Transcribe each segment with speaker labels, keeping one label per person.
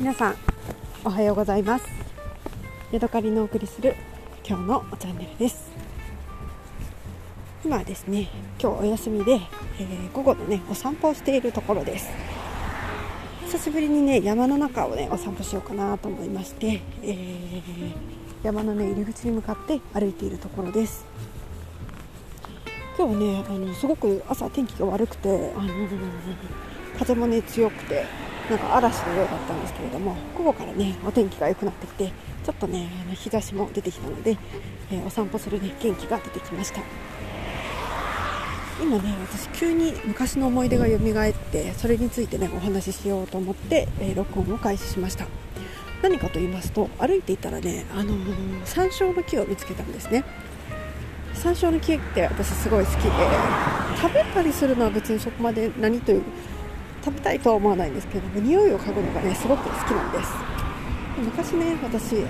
Speaker 1: 皆さんおはようございます。ヤドカリのお送りする今日のチャンネルです。今ですね今日お休みで、えー、午後のねお散歩をしているところです。久しぶりにね山の中をねお散歩しようかなと思いまして、えー、山のね入り口に向かって歩いているところです。今日はねあのすごく朝天気が悪くてあの風もね強くてなんか嵐のようだったんですけれども午後からねお天気が良くなってきてちょっとねあの日差しも出てきたので、えー、お散歩するね元気が出てきました。今ね私急に昔の思い出が蘇ってそれについてねお話ししようと思って、えー、録音を開始しました。何かと言いますと歩いていたらね、あのー、山椒の木を見つけたんですね。山椒の木って私すごい好きで食べたりするのは別にそこまで何という食べたいとは思わないんですけれども匂いを嗅ぐのがねすごく好きなんです。昔ね私、あの、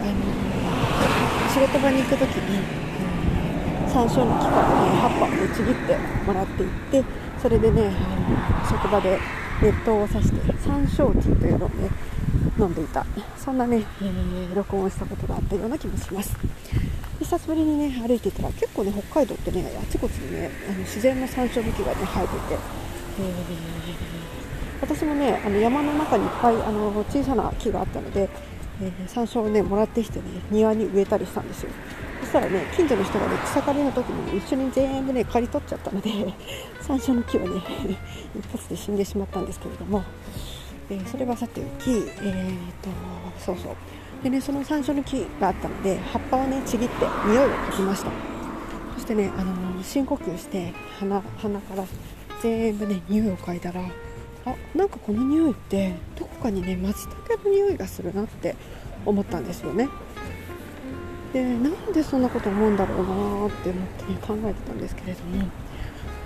Speaker 1: 仕事場に行く時に山椒の木からね葉っぱをねちぎってもらっていってそれでね職場で熱湯をさして山椒ティーというのをね飲んでいた。そんなね、えー、録音をしたことがあったような気もします。久しぶりにね歩いていたら結構ね北海道ってねあちこちにねあの自然の山椒の木がね生えていて、えー、私もねあの山の中にいっぱいあの小さな木があったので、えー、山椒をねもらってきてね庭に植えたりしたんですよ。そしたらね近所の人がね草刈りの時に、ね、一緒に全部ね刈り取っちゃったので 山椒の木はね 一発で死んでしまったんですけれども、えー、それはさておき、えーと、そうそう。でねその山椒の木があったので葉っぱをねちぎって匂いを嗅ぎました。そしてね、あの、深呼吸して鼻鼻から全部ね匂いを嗅いだらあなんかこの匂いってどこかにね松茸の匂いがするなって思ったんですよね。でなんでそんなこと思うんだろうなって思って、ね、考えてたんですけれども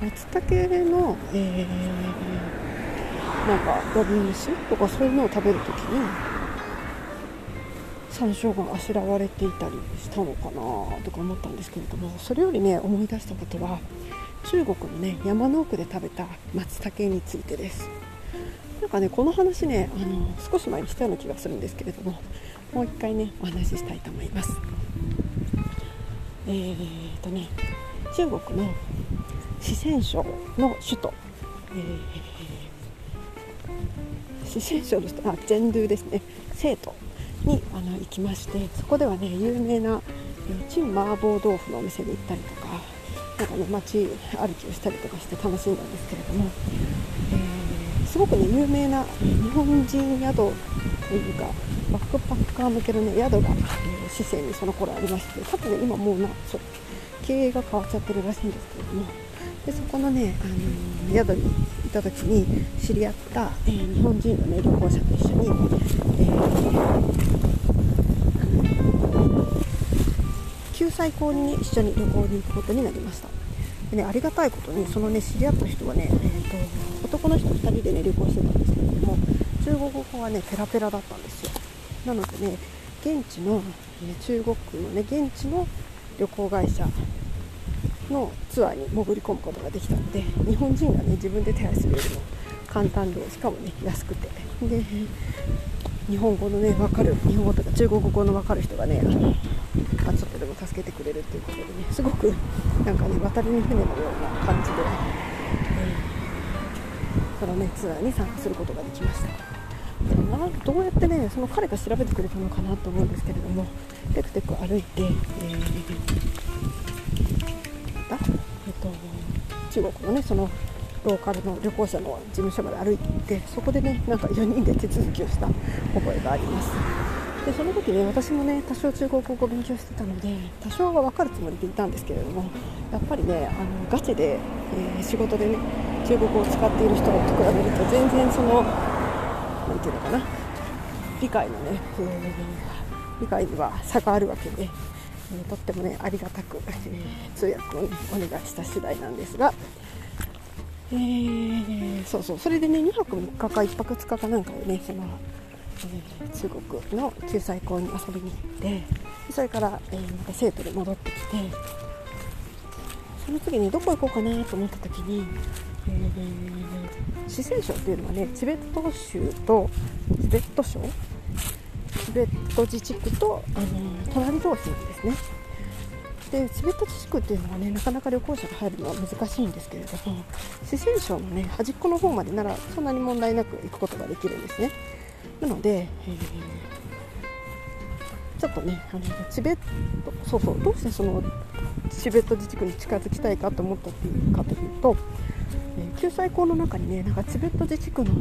Speaker 1: 松茸の、えー、なんかヤブ虫とかそういうのを食べるときに山椒があしらわれていたりしたのかなとか思ったんですけれどもそれよりね思い出したことは中国のね山の奥で食べた松茸についてです。なんかねこの話ねあの少し前にしたような気がするんですけれどももう一回ねお話ししたいと思います。えーとね中国の四川省の首都、えー、四川省の首都あジェンドゥですね。成都にあの行きましてそこではね有名な陳麻婆豆腐のお店に行ったりとかなんかね街歩きをしたりとかして楽しんだんですけれども、すごくね有名な日本人宿というかバックパッカー向けの、ね、宿が、えー、四川にその頃ありまして多分ね今もうなそう経営が変わっちゃってるらしいんですけれどもでそこのね、あのー、宿にいた時に知り合った、えー、日本人の、ね、旅行者と一緒に、えー、救済校に、一緒に旅行に行くことになりました。で、ね、ありがたいことにそのね知り合った人はね、えーと、男の人2人でね旅行してたんですけれども中国語がねペラペラだったんですよ。なのでね現地の、え中国のね現地の旅行会社のツアーに潜り込むことができたので日本人がね自分で手配するよりも簡単でしかもね安くて。で日本語のね分かる日本語とか中国語の分かる人がねあの、まあ、ちょっとでも助けてくれるっていうことでねすごくなんかね渡りに船のような感じで、のねツアーに参加することができました。などうやってねその彼が調べてくれたのかなと思うんですけれどもテクテク歩いて、えー、だえっと、中国のねそのローカルの旅行者の事務所まで歩いていってそこでねなんか4人で手続きをした覚えがありますでその時ね私もね多少中国語を勉強してたので多少は分かるつもりでいたんですけれどもやっぱりねあのガチで、えー、仕事でね中国語を使っている人と比べると全然その何ていうのかな。理解のね、えー、理解には差があるわけで、えー、とってもねありがたく、えー、通訳を、お願いした次第なんですが、えー、そうそう。それでね2泊3日か1泊2日かなんかをねその、えー、中国の救済校に遊びに行ってそれから、えー、また生徒に戻ってきてその次にどこ行こうかなと思った時に四川省っていうのはねチベット州とチベット省チベット自治区とあの隣同士なんですね。でチベット自治区っていうのはねなかなか旅行者が入るのは難しいんですけれども四川省のね端っこの方までならそんなに問題なく行くことができるんですね。なので、え、ちょっとねあのチベットそうそうどうしてそのチベット自治区に近づきたいかと思ったっていうかというとえ救済校の中にねなんかチベット自治区の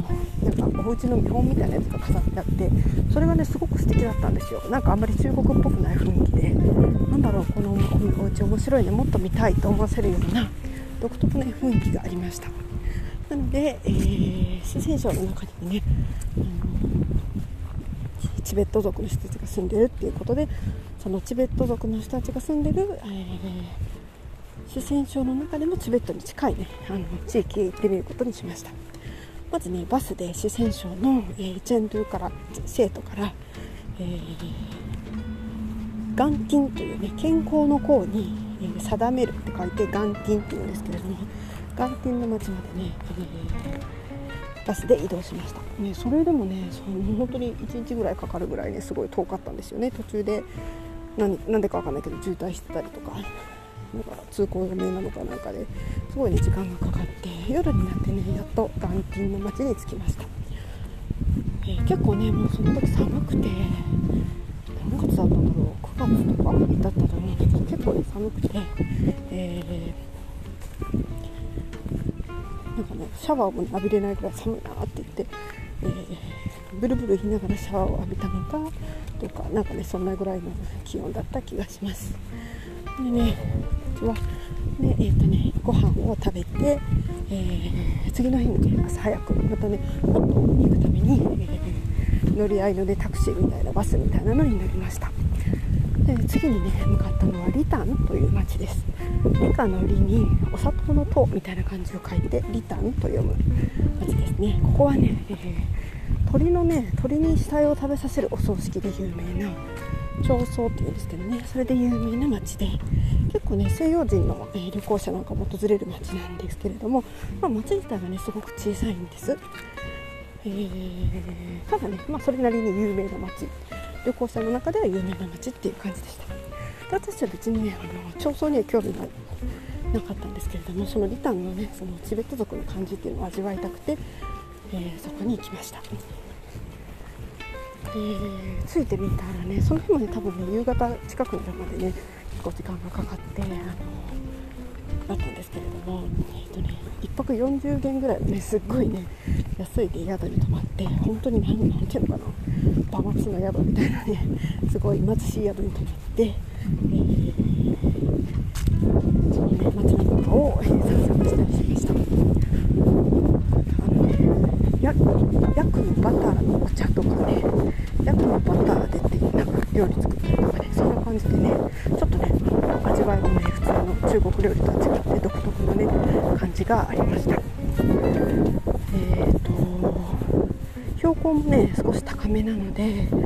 Speaker 1: なんかお家の見本みたいなやつが飾ってあってそれがねすごく素敵だったんですよ。なんかあんまり中国っぽくない雰囲気で。なんだろうこのお家面白いね。もっと見たいと思わせるような独特な雰囲気がありました。なので、えー、四川省の中にもね、あのチベット族の人たちが住んでるっていうことでそのチベット族の人たちが住んでる、えー四川省の中でもチベットに近いねあの地域へ行ってみることにしました。まずねバスで四川省の、えー、チェンドゥから生徒から、えー、眼筋というね健康の項に、えー、定めるって書いて眼筋っていうんですけれども眼筋の町までね、えー、バスで移動しました、ね、それでもねその本当に1日ぐらいかかるぐらいねすごい遠かったんですよね。途中でなんでか分かんないけど渋滞してたりとか。なんか通行止めなのかなんかですごいね時間がかかって夜になってねやっと眼筋の町に着きました、えー、結構ねもうその時寒くて何月だったんだろう9月とかだったと思うんですけど結構ね寒くて、えー、なんかねシャワーも、浴びれないぐらい寒いなって言って、えー、ブルブル言いながらシャワーを浴びたのかとかなんかねそんなぐらいの気温だった気がします。でねはで、えーとね、ご飯を食べて、えー、次の日に、ね、朝早くまたねもっと行くために、えー、乗り合いの、ね、タクシーみたいなバスみたいなのに乗りました。で次にね向かったのはリタンという町です。理科のりにお砂糖の糖みたいな感じを書いてリタンと読む町ですね。ここはね、えー、鳥のね鳥に死体を食べさせるお葬式で有名な町村っていうんですけどね。それで有名な町で結構ね西洋人の、え旅行者なんかも訪れる街なんですけれども、まあ、街自体はねすごく小さいんです、えー、ただね、まあ、それなりに有名な街旅行者の中では有名な街っていう感じでした。で私は別にねあの町村には興味がなかったんですけれどもそのリタンのねそのチベット族の感じっていうのを味わいたくて、えー、そこに行きました。え、ついてみたらねその日もね多分ね夕方近くなるまでね結構時間がかかってあのだったんですけれども、えーとね、1泊40元ぐらいのねすっごいね安いで宿に泊まって本当に何なんていうのかな馬松の宿みたいなねすごい貧しい宿に泊まって、えー、そのね街の中を、えー、散策したりしました。あのね、ヤクのバターのお茶とかねヤクのバターでってなんか料理作ったりとかねそんな感じでねちょっとね味わいもね普通の中国料理とは違って独特のね感じがありました。えーと標高もね少し高めなのであの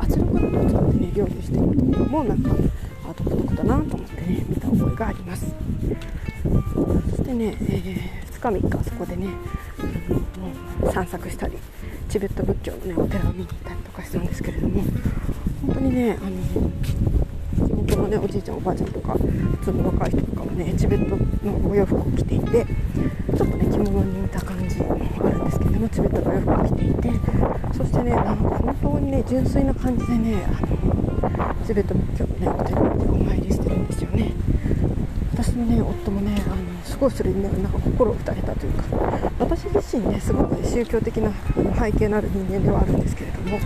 Speaker 1: 圧力鍋を使ってね料理してるところもなんかあ独特だなと思ってね見た覚えがあります。そしてね、えー、2日3日そこでね散策したりチベット仏教の、ね、お寺を見に行ったりとかしたんですけれども本当にねあの地元の、ね、おじいちゃんおばあちゃんとか普通の若い人とかもねチベットのお洋服を着ていてちょっとね着物に似た感じもあるんですけどもチベットのお洋服を着ていてそしてねなんか本当にね純粋な感じでねあのチベット仏教のねお寺にお参りしてるんですよね。私のねごいそれにねなんか心を打たれたというか私自身ねすごく、宗教的な背景のある人間ではあるんですけれども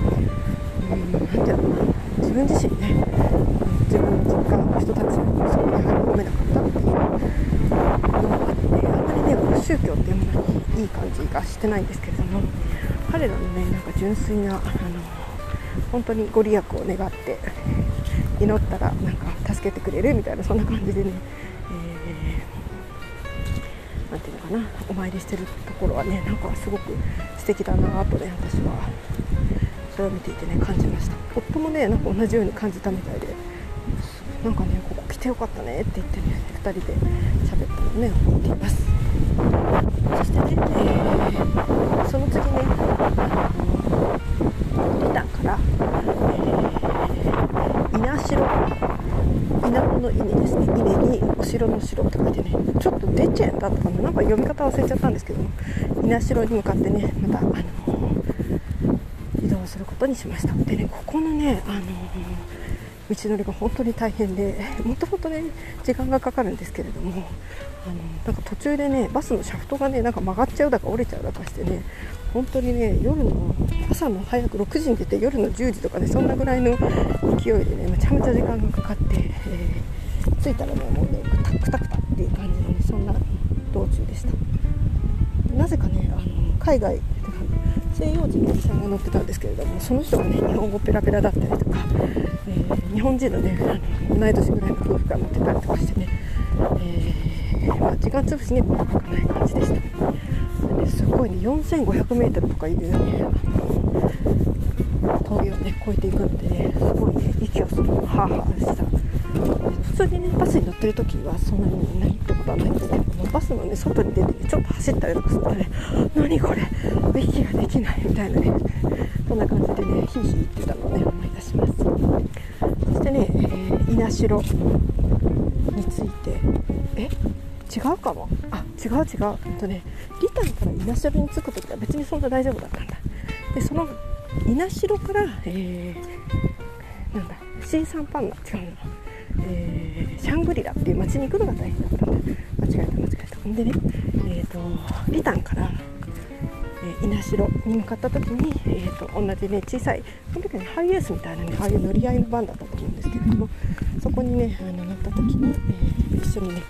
Speaker 1: 何ていうのかな自分自身ね自分の実家の人たちにそこに入り込めなかったっていうのがあってあんまりねこの宗教っていうものにいい感じがしてないんですけれども彼らのねなんか純粋なあの本当にご利益を願って祈ったらなんか助けてくれるみたいなそんな感じでね何ていうのかなお参りしてるところはねなんかすごく素敵だなとね私は。それを見ていてね感じました。夫もねなんか同じように感じたみたいでなんかねここ来てよかったねって言ってね2人で喋ったのをね思っています。そしてね、えー、その次ねから、えー、稲城稲穂の稲ですね。稲にお城の城って書いてねちょっと出ちゃうんだったかな？なんか読み方忘れちゃったんですけども稲城に向かってねまたあの移動することにしました。でねここのねあの道のりが本当に大変で もともとね時間がかかるんですけれどもあのなんか途中でねバスのシャフトがねなんか曲がっちゃうだか折れちゃうだかしてね本当にね夜の朝の早く6時に出て夜の10時とかねそんなぐらいの勢いでねめちゃめちゃ時間がかかって、えー、着いたらねもうねくたくたくたいう感じの、そんな道中でした。なぜかねあの海外 西洋人のおじさんが乗ってたんですけれどもその人がね日本語ペラペラだったりとか、えー、日本人のね同い年ぐらいの夫婦が乗ってたりとかしてね、えーまあ、時間潰しにもかかない感じでした。ですごいね 4500m とかいうね峠をね越えていくのでねすごいね息をするハーハーした。普通にねバスに乗ってる時はそんなにないってことはないんですけどもバスのね外に出てねちょっと走ったりとかするとね何これ息ができないみたいなねそんな感じでねヒーヒー言ってたのをね思い出します。そしてね、えー、稲城についてえ違うかも。あ違う違う。ほんとねリタンから稲城に着く時は別にそんな大丈夫だったんだ。でその稲城から、えー、なんだシーサンパンナ違うの、えー、シャングリラっていう町に行くのが大変だったんだ。間違えた間違えた。ほんでねえーと、リタンからえ稲城に向かった時に、えーと、同じね小さいその時にハイエースみたいなねああいう乗り合いのバンだったと思うんですけれどもそこにねあの乗った時に、え、一緒にね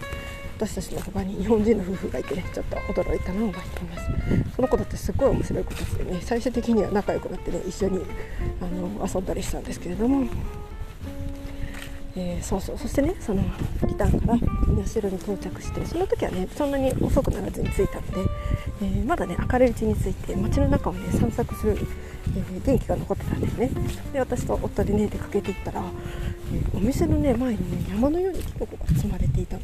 Speaker 1: 私たちの他に日本人の夫婦がいてねちょっと驚いたのを覚えています。その子だってすごい面白い子たちでね最終的には仲良くなってね一緒にあの遊んだりしたんですけれどもえー、そうそう。そしてねそのリターから稲城に到着してその時はねそんなに遅くならずに着いたので、えー、まだね明るいうちに着いて街の中をね散策する、えー、元気が残ってたんですね。で私と夫でね出かけていったら、えお店のね前にね山のようにキノコが積まれていたの。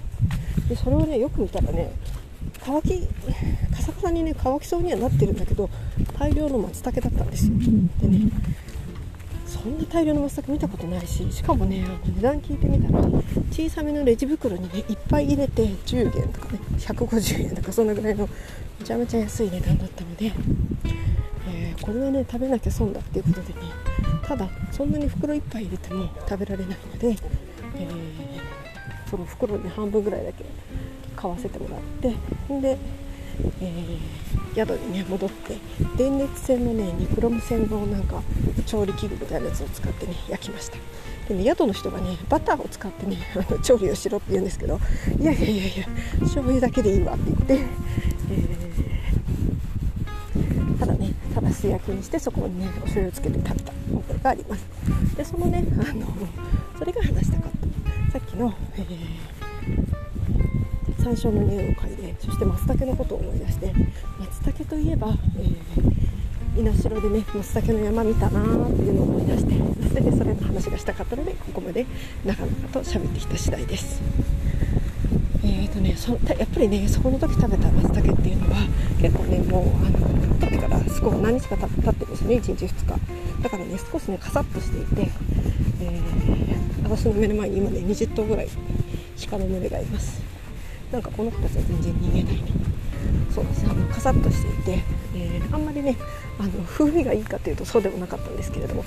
Speaker 1: でそれをねよく見たらね乾きカサカサにね乾きそうにはなってるんだけど大量の松茸だったんですよ。でねそんな大量の松茸見たことないししかもねあの値段聞いてみたら小さめのレジ袋にねいっぱい入れて10元とかね150円とかそんなぐらいのめちゃめちゃ安い値段だったので、えー、これはね食べなきゃ損だっていうことでねただそんなに袋1杯入れても食べられないので、えー、その袋に半分ぐらいだけ買わせてもらってでえー、宿にね戻って電熱線のねニクロム線のなんか調理器具みたいなやつを使ってね焼きました。でね宿の人がねバターを使ってねあの 調理をしろって言うんですけどいやいやいやいや醤油だけでいいわって言って、えー、ただねただ素焼きにしてそこにねお醤油つけて食べた。覚えがあります。でそのねあのそれが話したかった。さっきの、えー最初の匂いを嗅いでそして松茸のことを思い出して松茸といえば、えー、稲城でね松茸の山見たなーっていうのを思い出してそれでそれの話がしたかったのでここまで長々と喋ってきた次第です。えーとね、そやっぱりねそこの時食べた松茸っていうのは結構ねもうあの取ってからすごく何日か経ってるんですよね1日2日だからね少しねカサッとしていて、えー、私の目の前に今ね20頭ぐらい鹿の群れがいますなんかこの子たちは全然逃げない。そうですあのカサッとしていて、えー、あんまりねあの風味がいいかというとそうでもなかったんですけれども。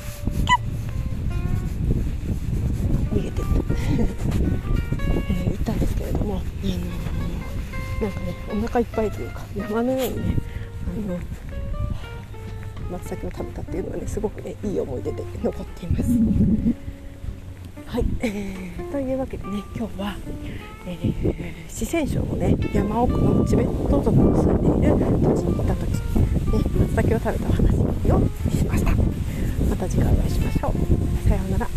Speaker 1: 逃げてった、えー、行ったんですけれども、あの、なんかねお腹いっぱいというか山のようにねあの松茸を食べたっていうのはねすごくねいい思い出で残っています。はい、えー、というわけでね今日は、えー、四川省のね山奥のチベット族の住んでいる土地に行った時、ね、松茸を食べたお話をしました。また次回お会いしましょう。さようなら。